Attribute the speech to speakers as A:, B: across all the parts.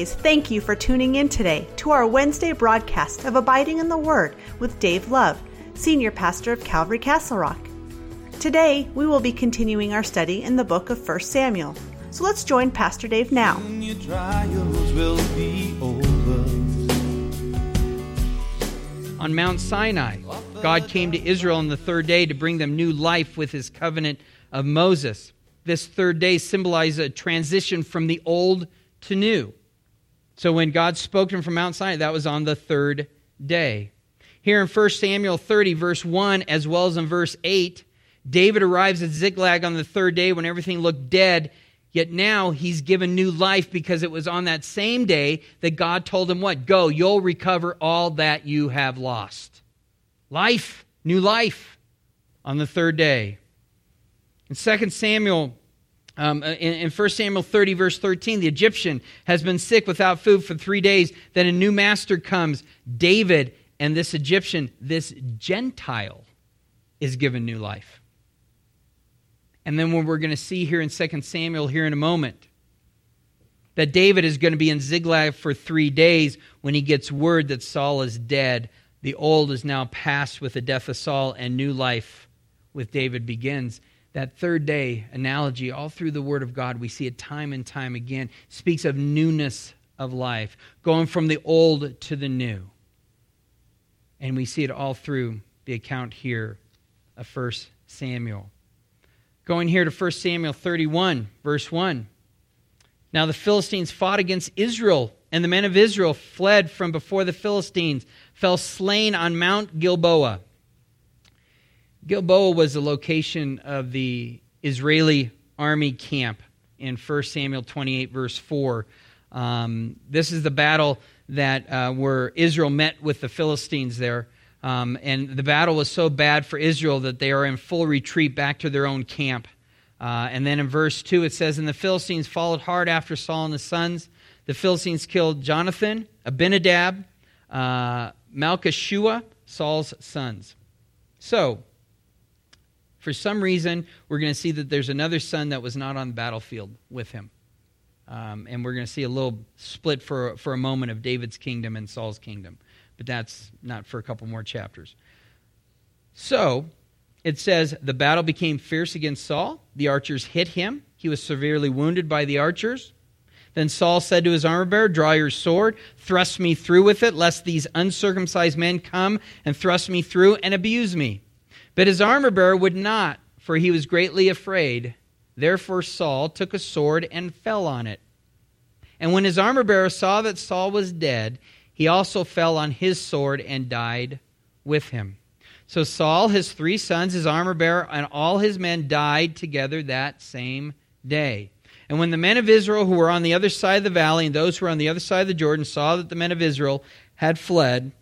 A: As always, thank you for tuning in today to our Wednesday broadcast of Abiding in the Word with Dave Love, Senior Pastor of Calvary Castle Rock. Today, we will be continuing our study in the book of 1 Samuel. So let's join Pastor Dave now.
B: On Mount Sinai, God came to Israel on the third day to bring them new life with his covenant of Moses. This third day symbolizes a transition from the old to new. So when God spoke to him from Mount Sinai, that was on the third day. Here in 1 Samuel 30, verse 1, as well as in verse 8, David arrives at Ziklag on the third day when everything looked dead, yet now he's given new life because it was on that same day that God told him what? Go, you'll recover all that you have lost. Life, new life on the third day. In 2 Samuel um, in, in 1 Samuel 30, verse 13, the Egyptian has been sick without food for three days. Then a new master comes, David, and this Egyptian, this Gentile, is given new life. And then what we're going to see here in 2 Samuel here in a moment, that David is going to be in Ziklag for three days when he gets word that Saul is dead. The old is now past with the death of Saul, and new life with David begins that third day analogy all through the word of god we see it time and time again. Speaks of newness of life going from the old to the new. And we see it all through the account here of 1 samuel. Going here to 1 samuel 31 verse 1 now the philistines fought against israel and the men of israel fled from before the philistines fell slain on mount gilboa Gilboa was the location of the Israeli army camp in 1 Samuel 28, verse 4. Um, this is the battle that uh, where Israel met with the Philistines there. Um, and the battle was so bad for Israel that they are in full retreat back to their own camp. Uh, and then in verse 2, it says, And the Philistines followed hard after Saul and his sons. The Philistines killed Jonathan, Abinadab, uh, Malchishua, Saul's sons. So, for some reason, we're going to see that there's another son that was not on the battlefield with him. Um, and we're going to see a little split for, for a moment of David's kingdom and Saul's kingdom. But that's not for a couple more chapters. So, it says, The battle became fierce against Saul. The archers hit him. He was severely wounded by the archers. Then Saul said to his armor bearer, Draw your sword, thrust me through with it, lest these uncircumcised men come and thrust me through and abuse me. But his armor bearer would not, for he was greatly afraid. Therefore Saul took a sword and fell on it. And when his armor bearer saw that Saul was dead, he also fell on his sword and died with him. So Saul, his three sons, his armor bearer, and all his men died together that same day. And when the men of Israel who were on the other side of the valley and those who were on the other side of the Jordan saw that the men of Israel had fled,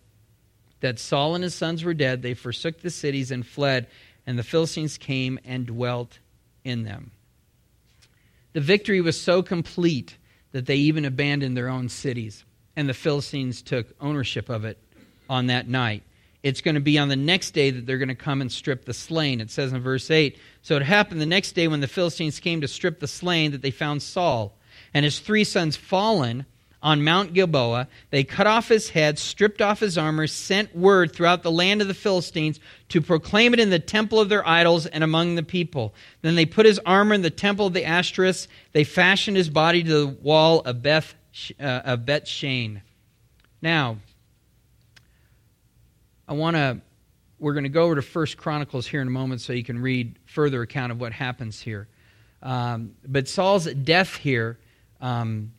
B: that Saul and his sons were dead, they forsook the cities and fled, and the Philistines came and dwelt in them. The victory was so complete that they even abandoned their own cities, and the Philistines took ownership of it on that night. It's going to be on the next day that they're going to come and strip the slain. It says in verse 8 So it happened the next day when the Philistines came to strip the slain that they found Saul and his three sons fallen on Mount Gilboa. They cut off his head, stripped off his armor, sent word throughout the land of the Philistines to proclaim it in the temple of their idols and among the people. Then they put his armor in the temple of the Ashtoreths. They fashioned his body to the wall of Beth, uh, of Beth Shean. Now, I want to. We're going to go over to First Chronicles here in a moment, so you can read further account of what happens here. Um, but Saul's death here um,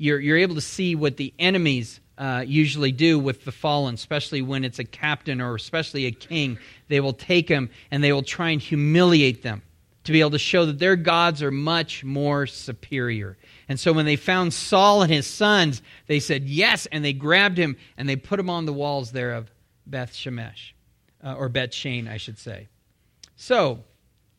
B: you're, you're able to see what the enemies uh, usually do with the fallen, especially when it's a captain or especially a king. They will take them and they will try and humiliate them to be able to show that their gods are much more superior. And so when they found Saul and his sons, they said yes, and they grabbed him and they put him on the walls there of Beth Shemesh, uh, or Beth Shane, I should say. So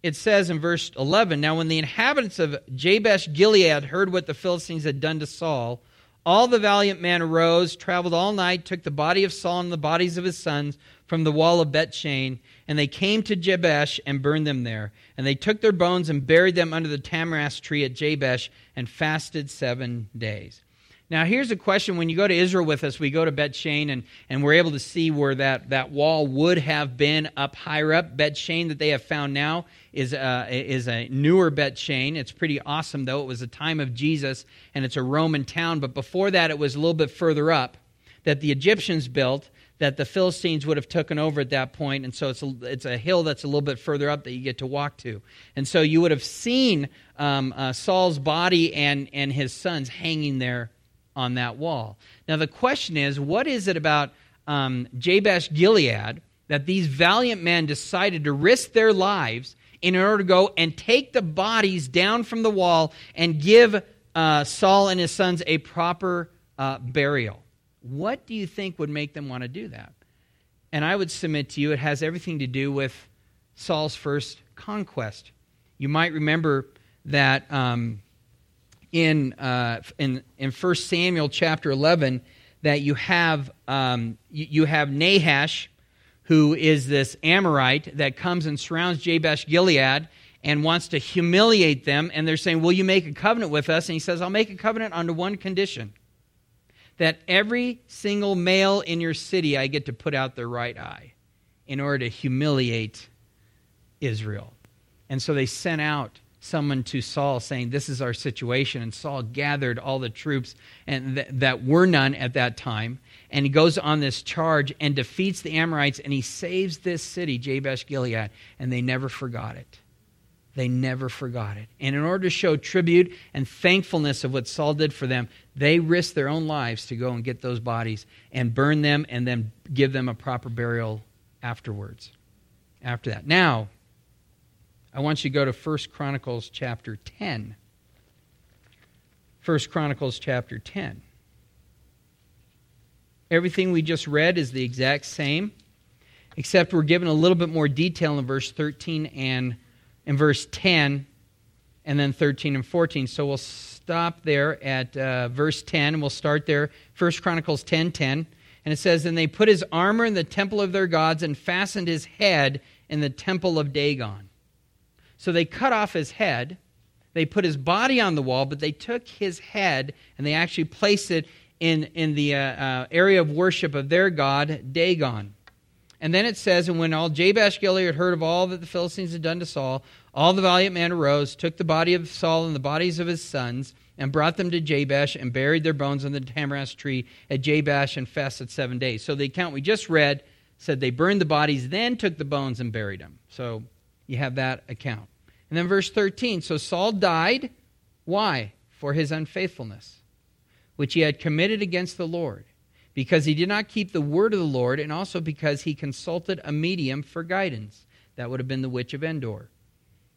B: it says in verse 11 Now, when the inhabitants of Jabesh Gilead heard what the Philistines had done to Saul, all the valiant men arose, traveled all night, took the body of Saul and the bodies of his sons from the wall of Bethshan, and they came to Jabesh and burned them there. And they took their bones and buried them under the tamarisk tree at Jabesh and fasted seven days. Now, here's a question. When you go to Israel with us, we go to Bet Shean, and, and we're able to see where that, that wall would have been up higher up. Bet Shean that they have found now is a, is a newer Bet Shean. It's pretty awesome, though. It was a time of Jesus, and it's a Roman town. But before that, it was a little bit further up that the Egyptians built that the Philistines would have taken over at that point. point, and so it's a, it's a hill that's a little bit further up that you get to walk to. And so you would have seen um, uh, Saul's body and, and his sons hanging there on that wall. Now, the question is what is it about um, Jabesh Gilead that these valiant men decided to risk their lives in order to go and take the bodies down from the wall and give uh, Saul and his sons a proper uh, burial? What do you think would make them want to do that? And I would submit to you it has everything to do with Saul's first conquest. You might remember that um, in, uh, in, in 1 Samuel chapter 11 that you have, um, you, you have Nahash, who is this Amorite that comes and surrounds Jabesh Gilead and wants to humiliate them. And they're saying, Will you make a covenant with us? And he says, I'll make a covenant under one condition that every single male in your city I get to put out their right eye in order to humiliate Israel. And so they sent out someone to Saul saying, This is our situation. And Saul gathered all the troops and th- that were none at that time. And he goes on this charge and defeats the Amorites and he saves this city, Jabesh Gilead. And they never forgot it. They never forgot it. And in order to show tribute and thankfulness of what Saul did for them, they risked their own lives to go and get those bodies and burn them and then give them a proper burial afterwards. After that. Now, I want you to go to 1 Chronicles chapter 10. 1 Chronicles chapter 10. Everything we just read is the exact same, except we're given a little bit more detail in verse 13 and in verse 10 and then 13 and 14. So we'll stop there at uh, verse 10 and we'll start there. 1 Chronicles 10 10. And it says, And they put his armor in the temple of their gods and fastened his head in the temple of Dagon. So they cut off his head. They put his body on the wall, but they took his head and they actually placed it in, in the uh, uh, area of worship of their god, Dagon. And then it says, And when all Jabesh Gilead heard of all that the Philistines had done to Saul, all the valiant men arose, took the body of Saul and the bodies of his sons, and brought them to Jabesh, and buried their bones in the tamarisk tree at Jabesh, and fasted seven days. So the account we just read said they burned the bodies, then took the bones and buried them. So you have that account. And then verse 13 So Saul died. Why? For his unfaithfulness, which he had committed against the Lord because he did not keep the word of the Lord, and also because he consulted a medium for guidance. That would have been the witch of Endor.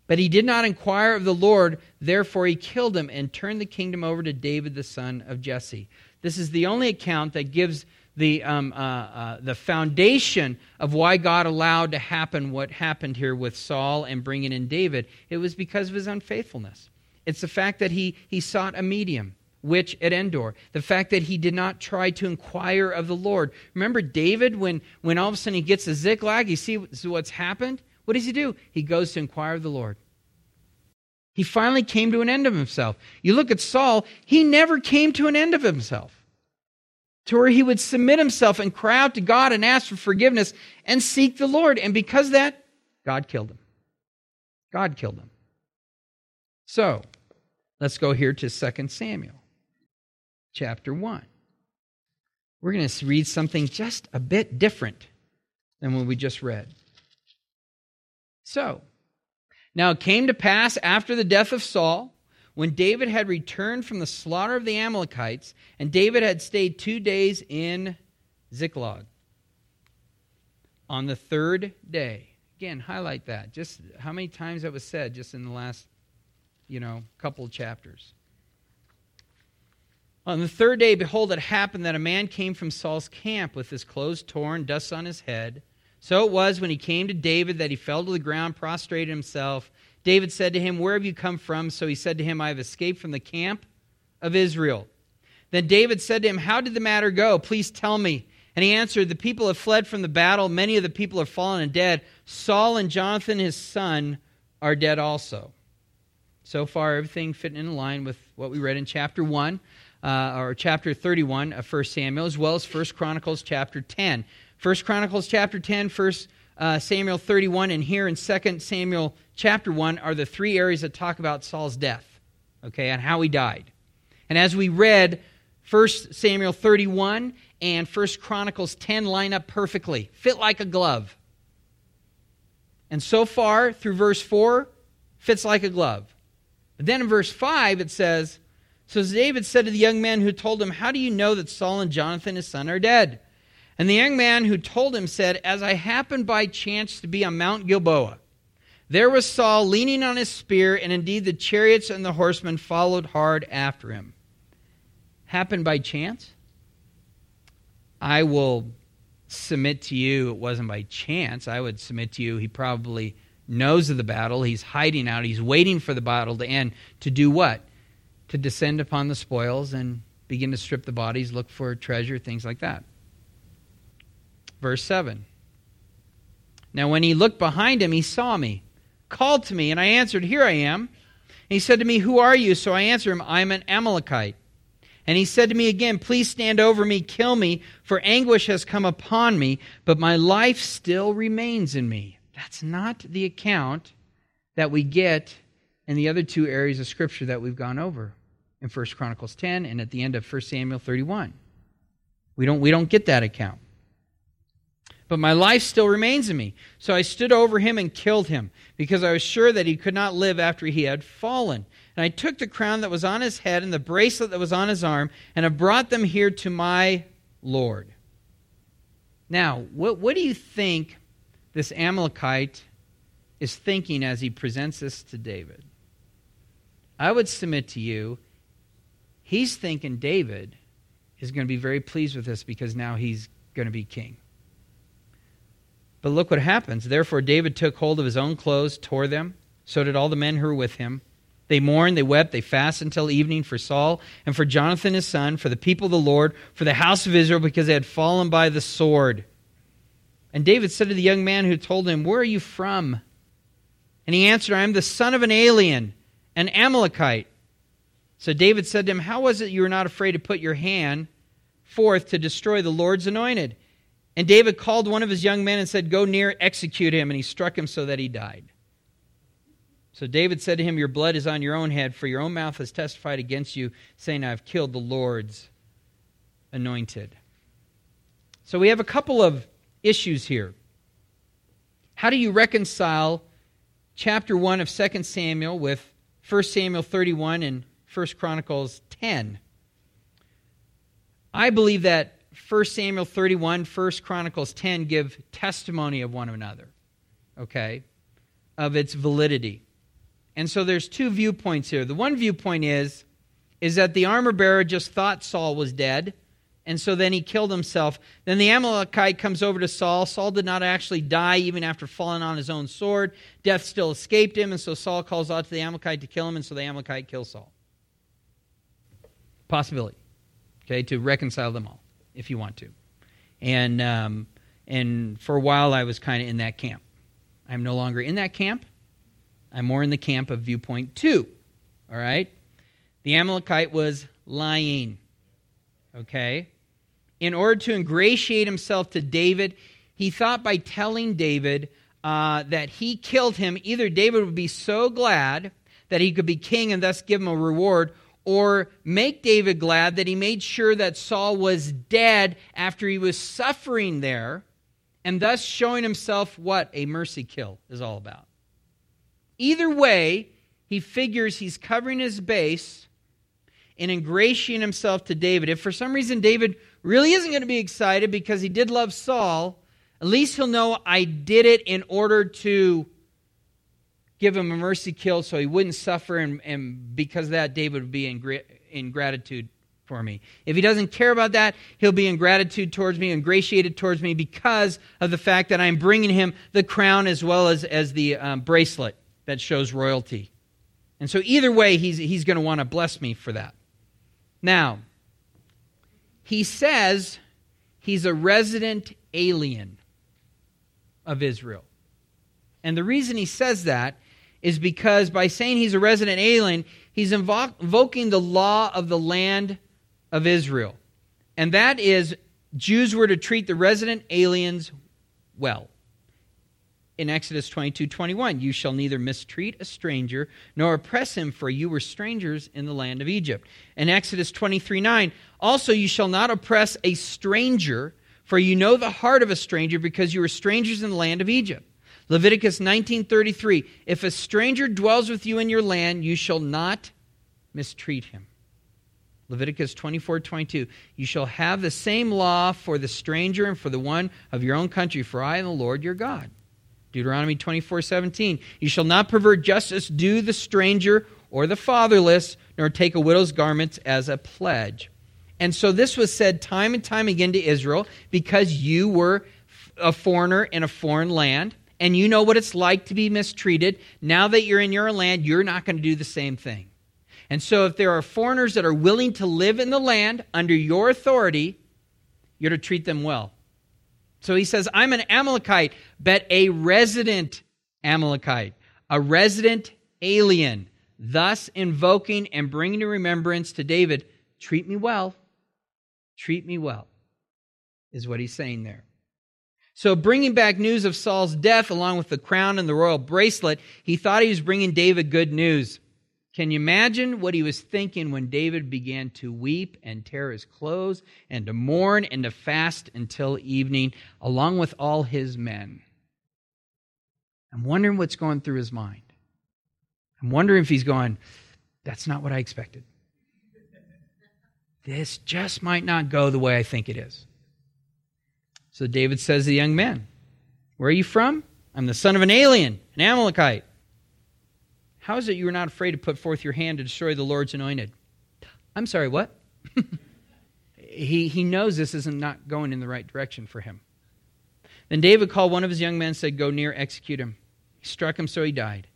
B: But he did not inquire of the Lord, therefore he killed him and turned the kingdom over to David the son of Jesse. This is the only account that gives the, um, uh, uh, the foundation of why God allowed to happen what happened here with Saul and bringing in David. It was because of his unfaithfulness. It's the fact that he, he sought a medium witch at Endor. The fact that he did not try to inquire of the Lord. Remember David, when, when all of a sudden he gets a Ziklag, you see what's happened? What does he do? He goes to inquire of the Lord. He finally came to an end of himself. You look at Saul, he never came to an end of himself. To where he would submit himself and cry out to God and ask for forgiveness and seek the Lord. And because that, God killed him. God killed him. So, let's go here to 2 Samuel chapter 1. We're going to read something just a bit different than what we just read. So, now it came to pass after the death of Saul, when David had returned from the slaughter of the Amalekites, and David had stayed two days in Ziklag. On the third day, again, highlight that. Just how many times that was said just in the last, you know, couple chapters. On the third day, behold, it happened that a man came from Saul's camp with his clothes torn, dust on his head. So it was when he came to David that he fell to the ground, prostrated himself. David said to him, Where have you come from? So he said to him, I have escaped from the camp of Israel. Then David said to him, How did the matter go? Please tell me. And he answered, The people have fled from the battle. Many of the people are fallen and dead. Saul and Jonathan, his son, are dead also. So far, everything fitting in line with what we read in chapter 1. uh, or chapter 31 of 1 Samuel, as well as 1 Chronicles chapter 10. 1 Chronicles chapter 10, 1 uh, Samuel 31, and here in 2 Samuel chapter 1 are the three areas that talk about Saul's death, okay, and how he died. And as we read, 1 Samuel 31 and 1 Chronicles 10 line up perfectly, fit like a glove. And so far, through verse 4, fits like a glove. But then in verse 5, it says, So David said to the young man who told him, How do you know that Saul and Jonathan, his son, are dead? And the young man who told him said, As I happened by chance to be on Mount Gilboa, there was Saul leaning on his spear, and indeed the chariots and the horsemen followed hard after him. Happened by chance? I will submit to you it wasn't by chance. I would submit to you he probably knows of the battle. He's hiding out. He's waiting for the battle to end to do what? To descend upon the spoils and begin to strip the bodies, look for treasure, things like that. Verse 7. Now, when he looked behind him, he saw me, called to me, and I answered, Here I am. And he said to me, Who are you? So I answered him, I am an Amalekite. And he said to me again, Please stand over me, kill me, for anguish has come upon me, but my life still remains in me. That's not the account that we get in the other two areas of Scripture that we've gone over in 1 Chronicles 10 and at the end of 1 Samuel 31. We don't, we don't get that account. But my life still remains in me. So I stood over him and killed him, because I was sure that he could not live after he had fallen. And I took the crown that was on his head and the bracelet that was on his arm, and I brought them here to my Lord. Now, what, what do you think this Amalekite is thinking as he presents this to David? I would submit to you, he's thinking David is going to be very pleased with this because now he's going to be king. But look what happens. Therefore, David took hold of his own clothes, tore them. So did all the men who were with him. They mourned, they wept, they fasted until evening for Saul and for Jonathan his son, for the people of the Lord, for the house of Israel, because they had fallen by the sword. And David said to the young man who told him, Where are you from? And he answered, I am the son of an alien, an Amalekite. So David said to him, How was it you were not afraid to put your hand forth to destroy the Lord's anointed? And David called one of his young men and said, Go near, execute him. And he struck him so that he died. So David said to him, Your blood is on your own head, for your own mouth has testified against you, saying, I have killed the Lord's anointed. So we have a couple of issues here. How do you reconcile chapter 1 of 2 Samuel with 1 Samuel 31 and 1 Chronicles 10? I believe that 1 Samuel 31, 1 Chronicles 10 give testimony of one another, okay, of its validity. And so there's two viewpoints here. The one viewpoint is is that the armor bearer just thought Saul was dead, and so then he killed himself. Then the Amalekite comes over to Saul. Saul did not actually die even after falling on his own sword. Death still escaped him, and so Saul calls out to the Amalekite to kill him, and so the Amalekite kills Saul. Possibility, okay, to reconcile them all, if you want to. And um, and for a while, I was kind of in that camp. I'm no longer in that camp. I'm more in the camp of viewpoint two. All right? The Amalekite was lying. Okay? In order to ingratiate himself to David, he thought by telling David uh, that he killed him, either David would be so glad that he could be king and thus give him a reward, or make David glad that he made sure that Saul was dead after he was suffering there, and thus showing himself what a mercy kill is all about. Either way, he figures he's covering his base and ingratiating himself to David. If for some reason David really isn't going to be excited because he did love Saul, at least he'll know I did it in order to give him a mercy kill so he wouldn't suffer, and, and because of that, David would be in, in gratitude for me. If he doesn't care about that, he'll be in gratitude towards me, ingratiated towards me because of the fact that I'm bringing him the crown as well as, as the um, bracelet that shows royalty. And so, either way, he's, he's going to want to bless me for that. Now, he says he's a resident alien of Israel. And the reason he says that is because by saying he's a resident alien, he's invoking the law of the land of Israel. And that is Jews were to treat the resident aliens well. In Exodus 22 21, you shall neither mistreat a stranger nor oppress him, for you were strangers in the land of Egypt. In Exodus 23 9, also you shall not oppress a stranger, for you know the heart of a stranger, because you were strangers in the land of Egypt. Leviticus 19:33 If a stranger dwells with you in your land you shall not mistreat him. Leviticus 24:22 You shall have the same law for the stranger and for the one of your own country for I am the Lord your God. Deuteronomy 24:17 You shall not pervert justice due the stranger or the fatherless nor take a widow's garments as a pledge. And so this was said time and time again to Israel because you were a foreigner in a foreign land and you know what it's like to be mistreated. Now that you're in your land, you're not going to do the same thing. And so, if there are foreigners that are willing to live in the land under your authority, you're to treat them well. So he says, I'm an Amalekite, but a resident Amalekite, a resident alien, thus invoking and bringing to remembrance to David, treat me well, treat me well, is what he's saying there. So, bringing back news of Saul's death along with the crown and the royal bracelet, he thought he was bringing David good news. Can you imagine what he was thinking when David began to weep and tear his clothes and to mourn and to fast until evening, along with all his men? I'm wondering what's going through his mind. I'm wondering if he's going, That's not what I expected. This just might not go the way I think it is. So David says to the young man, Where are you from? I'm the son of an alien, an Amalekite. How is it you are not afraid to put forth your hand to destroy the Lord's anointed? I'm sorry, what? he, he knows this isn't not going in the right direction for him. Then David called one of his young men and said, Go near, execute him. He struck him, so he died.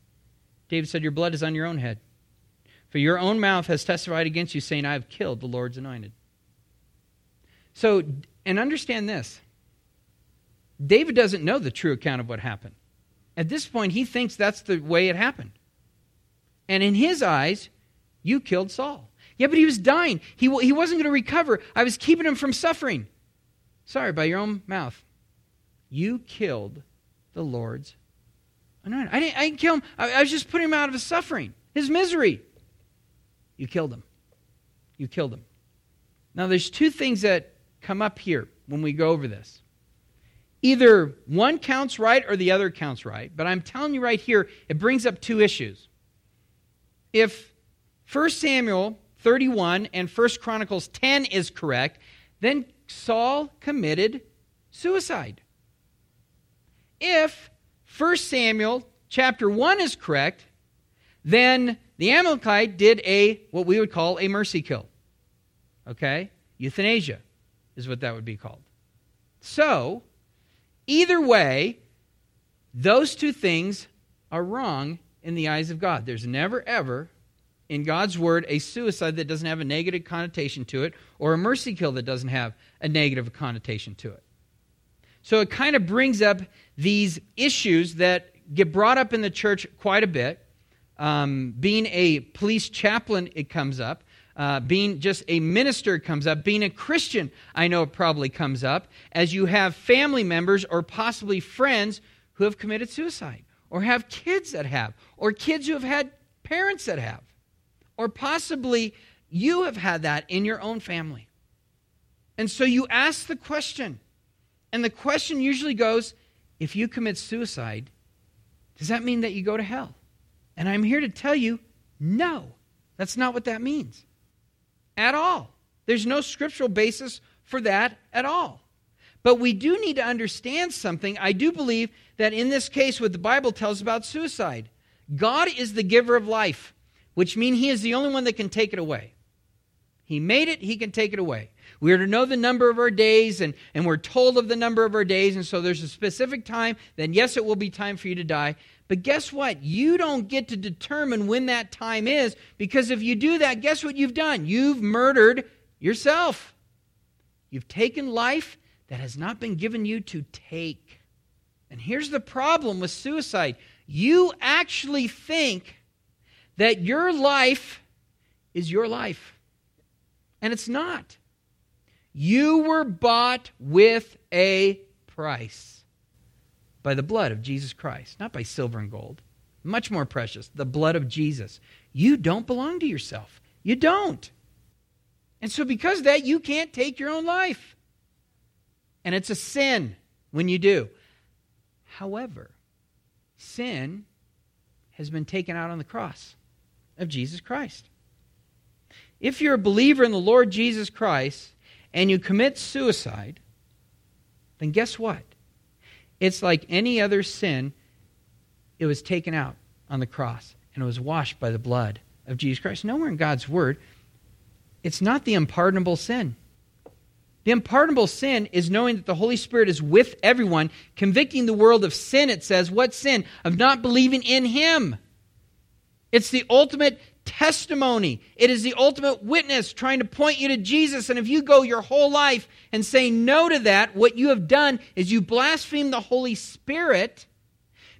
B: David said, Your blood is on your own head. For your own mouth has testified against you, saying, I have killed the Lord's anointed. So, and understand this David doesn't know the true account of what happened. At this point, he thinks that's the way it happened. And in his eyes, you killed Saul. Yeah, but he was dying. He, he wasn't going to recover. I was keeping him from suffering. Sorry, by your own mouth. You killed the Lord's anointed. I didn't, I didn't kill him. I, I was just putting him out of his suffering, his misery. You killed him. You killed him. Now, there's two things that come up here when we go over this either one counts right or the other counts right. But I'm telling you right here, it brings up two issues. If 1 Samuel 31 and 1 Chronicles 10 is correct, then Saul committed suicide. If 1 Samuel chapter 1 is correct, then the Amalekite did a what we would call a mercy kill. Okay? Euthanasia is what that would be called. So, Either way, those two things are wrong in the eyes of God. There's never, ever in God's word a suicide that doesn't have a negative connotation to it or a mercy kill that doesn't have a negative connotation to it. So it kind of brings up these issues that get brought up in the church quite a bit. Um, being a police chaplain, it comes up. Uh, being just a minister comes up. Being a Christian, I know it probably comes up, as you have family members or possibly friends who have committed suicide, or have kids that have, or kids who have had parents that have, or possibly you have had that in your own family. And so you ask the question, and the question usually goes if you commit suicide, does that mean that you go to hell? And I'm here to tell you, no, that's not what that means at all. There's no scriptural basis for that at all. But we do need to understand something. I do believe that in this case, what the Bible tells about suicide, God is the giver of life, which means He is the only one that can take it away. He made it, He can take it away. We are to know the number of our days, and, and we're told of the number of our days, and so there's a specific time, then yes, it will be time for you to die. But guess what? You don't get to determine when that time is because if you do that, guess what you've done? You've murdered yourself. You've taken life that has not been given you to take. And here's the problem with suicide you actually think that your life is your life. And it's not. You were bought with a price by the blood of Jesus Christ, not by silver and gold. Much more precious, the blood of Jesus. You don't belong to yourself. You don't. And so, because that, you can't take your own life. And it's a sin when you do. However, sin has been taken out on the cross of Jesus Christ. If you're a believer in the Lord Jesus Christ and you commit suicide, then guess what? It's like any other sin, it was taken out on the cross and it was washed by the blood of Jesus Christ. Nowhere in God's Word, it's not the unpardonable sin. The unpardonable sin is knowing that the Holy Spirit is with everyone, convicting the world of sin, it says. What sin? Of not believing in Him. It's the ultimate testimony. It is the ultimate witness trying to point you to Jesus. And if you go your whole life and say no to that, what you have done is you blaspheme the Holy Spirit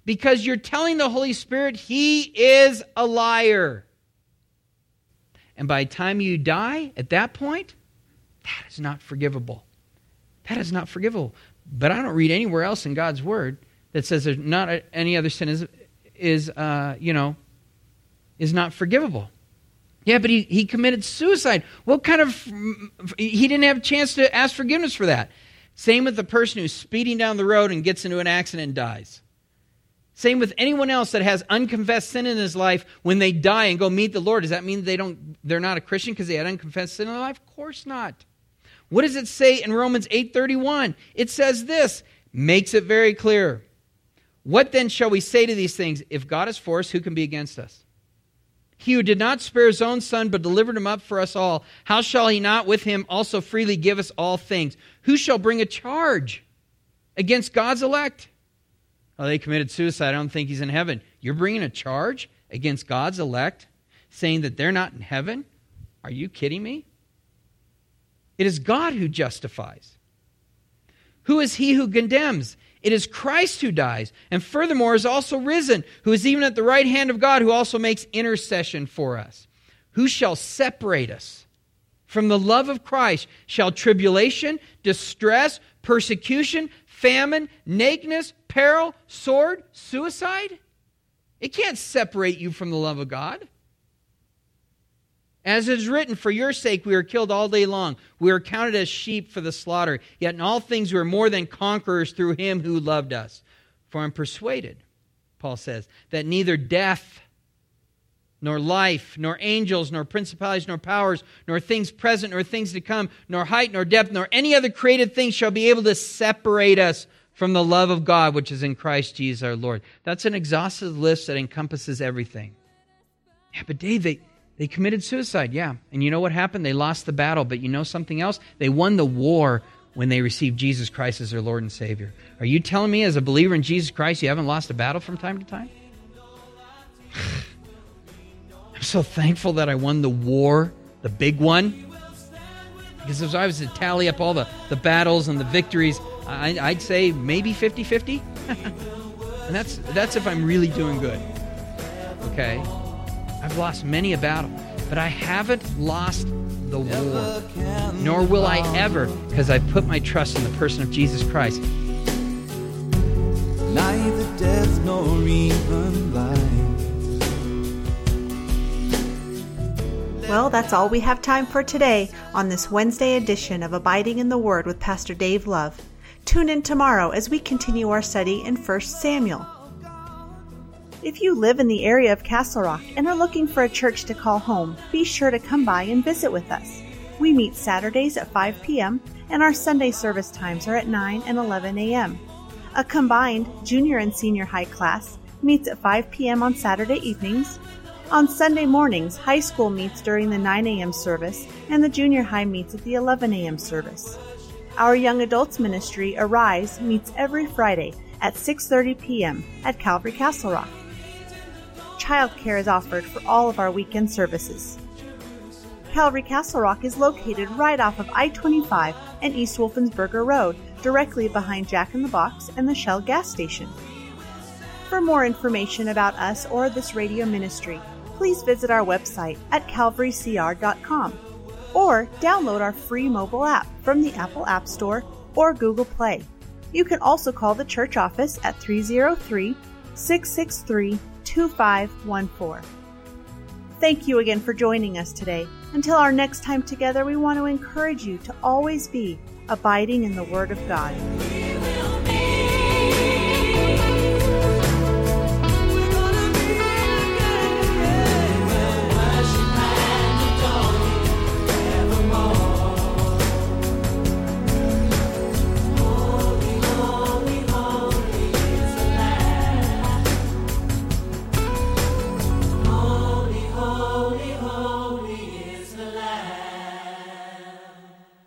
B: because you're telling the Holy Spirit he is a liar. And by the time you die, at that point, that is not forgivable. That is not forgivable. But I don't read anywhere else in God's Word that says there's not any other sin is, is uh, you know, is not forgivable. Yeah, but he, he committed suicide. What kind of. He didn't have a chance to ask forgiveness for that. Same with the person who's speeding down the road and gets into an accident and dies. Same with anyone else that has unconfessed sin in his life when they die and go meet the Lord. Does that mean they don't they're not a Christian because they had unconfessed sin in their life? Of course not. What does it say in Romans 8:31? It says this, makes it very clear. What then shall we say to these things? If God is for us, who can be against us? He who did not spare his own son, but delivered him up for us all, how shall he not with him also freely give us all things? Who shall bring a charge against God's elect? Oh, they committed suicide. I don't think he's in heaven. You're bringing a charge against God's elect, saying that they're not in heaven? Are you kidding me? It is God who justifies. Who is he who condemns? It is Christ who dies, and furthermore is also risen, who is even at the right hand of God, who also makes intercession for us. Who shall separate us from the love of Christ? Shall tribulation, distress, persecution, famine, nakedness, peril, sword, suicide? It can't separate you from the love of God. As it is written, For your sake we are killed all day long. We are counted as sheep for the slaughter. Yet in all things we are more than conquerors through him who loved us. For I'm persuaded, Paul says, that neither death, nor life, nor angels, nor principalities, nor powers, nor things present, nor things to come, nor height, nor depth, nor any other created thing shall be able to separate us from the love of God which is in Christ Jesus our Lord. That's an exhaustive list that encompasses everything. Yeah, but Dave, they, they committed suicide, yeah. And you know what happened? They lost the battle, but you know something else? They won the war when they received Jesus Christ as their Lord and Savior. Are you telling me, as a believer in Jesus Christ, you haven't lost a battle from time to time? I'm so thankful that I won the war, the big one. Because if I was to tally up all the, the battles and the victories, I, I'd say maybe 50 50. and that's, that's if I'm really doing good. Okay? I've lost many a battle, but I haven't lost the war. Nor will I ever, because I put my trust in the person of Jesus Christ. Neither death nor even life.
A: Well, that's all we have time for today on this Wednesday edition of Abiding in the Word with Pastor Dave Love. Tune in tomorrow as we continue our study in 1 Samuel. If you live in the area of Castle Rock and are looking for a church to call home, be sure to come by and visit with us. We meet Saturdays at 5 p.m., and our Sunday service times are at 9 and 11 a.m. A combined junior and senior high class meets at 5 p.m. on Saturday evenings. On Sunday mornings, high school meets during the 9 a.m. service, and the junior high meets at the 11 a.m. service. Our young adults ministry, Arise, meets every Friday at 6:30 p.m. at Calvary Castle Rock childcare is offered for all of our weekend services. Calvary Castle Rock is located right off of I 25 and East Wolfensberger Road, directly behind Jack in the Box and the Shell gas station. For more information about us or this radio ministry, please visit our website at calvarycr.com. or download our free mobile app from the Apple App Store or Google Play. You can also call the church office at 303 663 2514. Thank you again for joining us today. Until our next time together, we want to encourage you to always be abiding in the Word of God.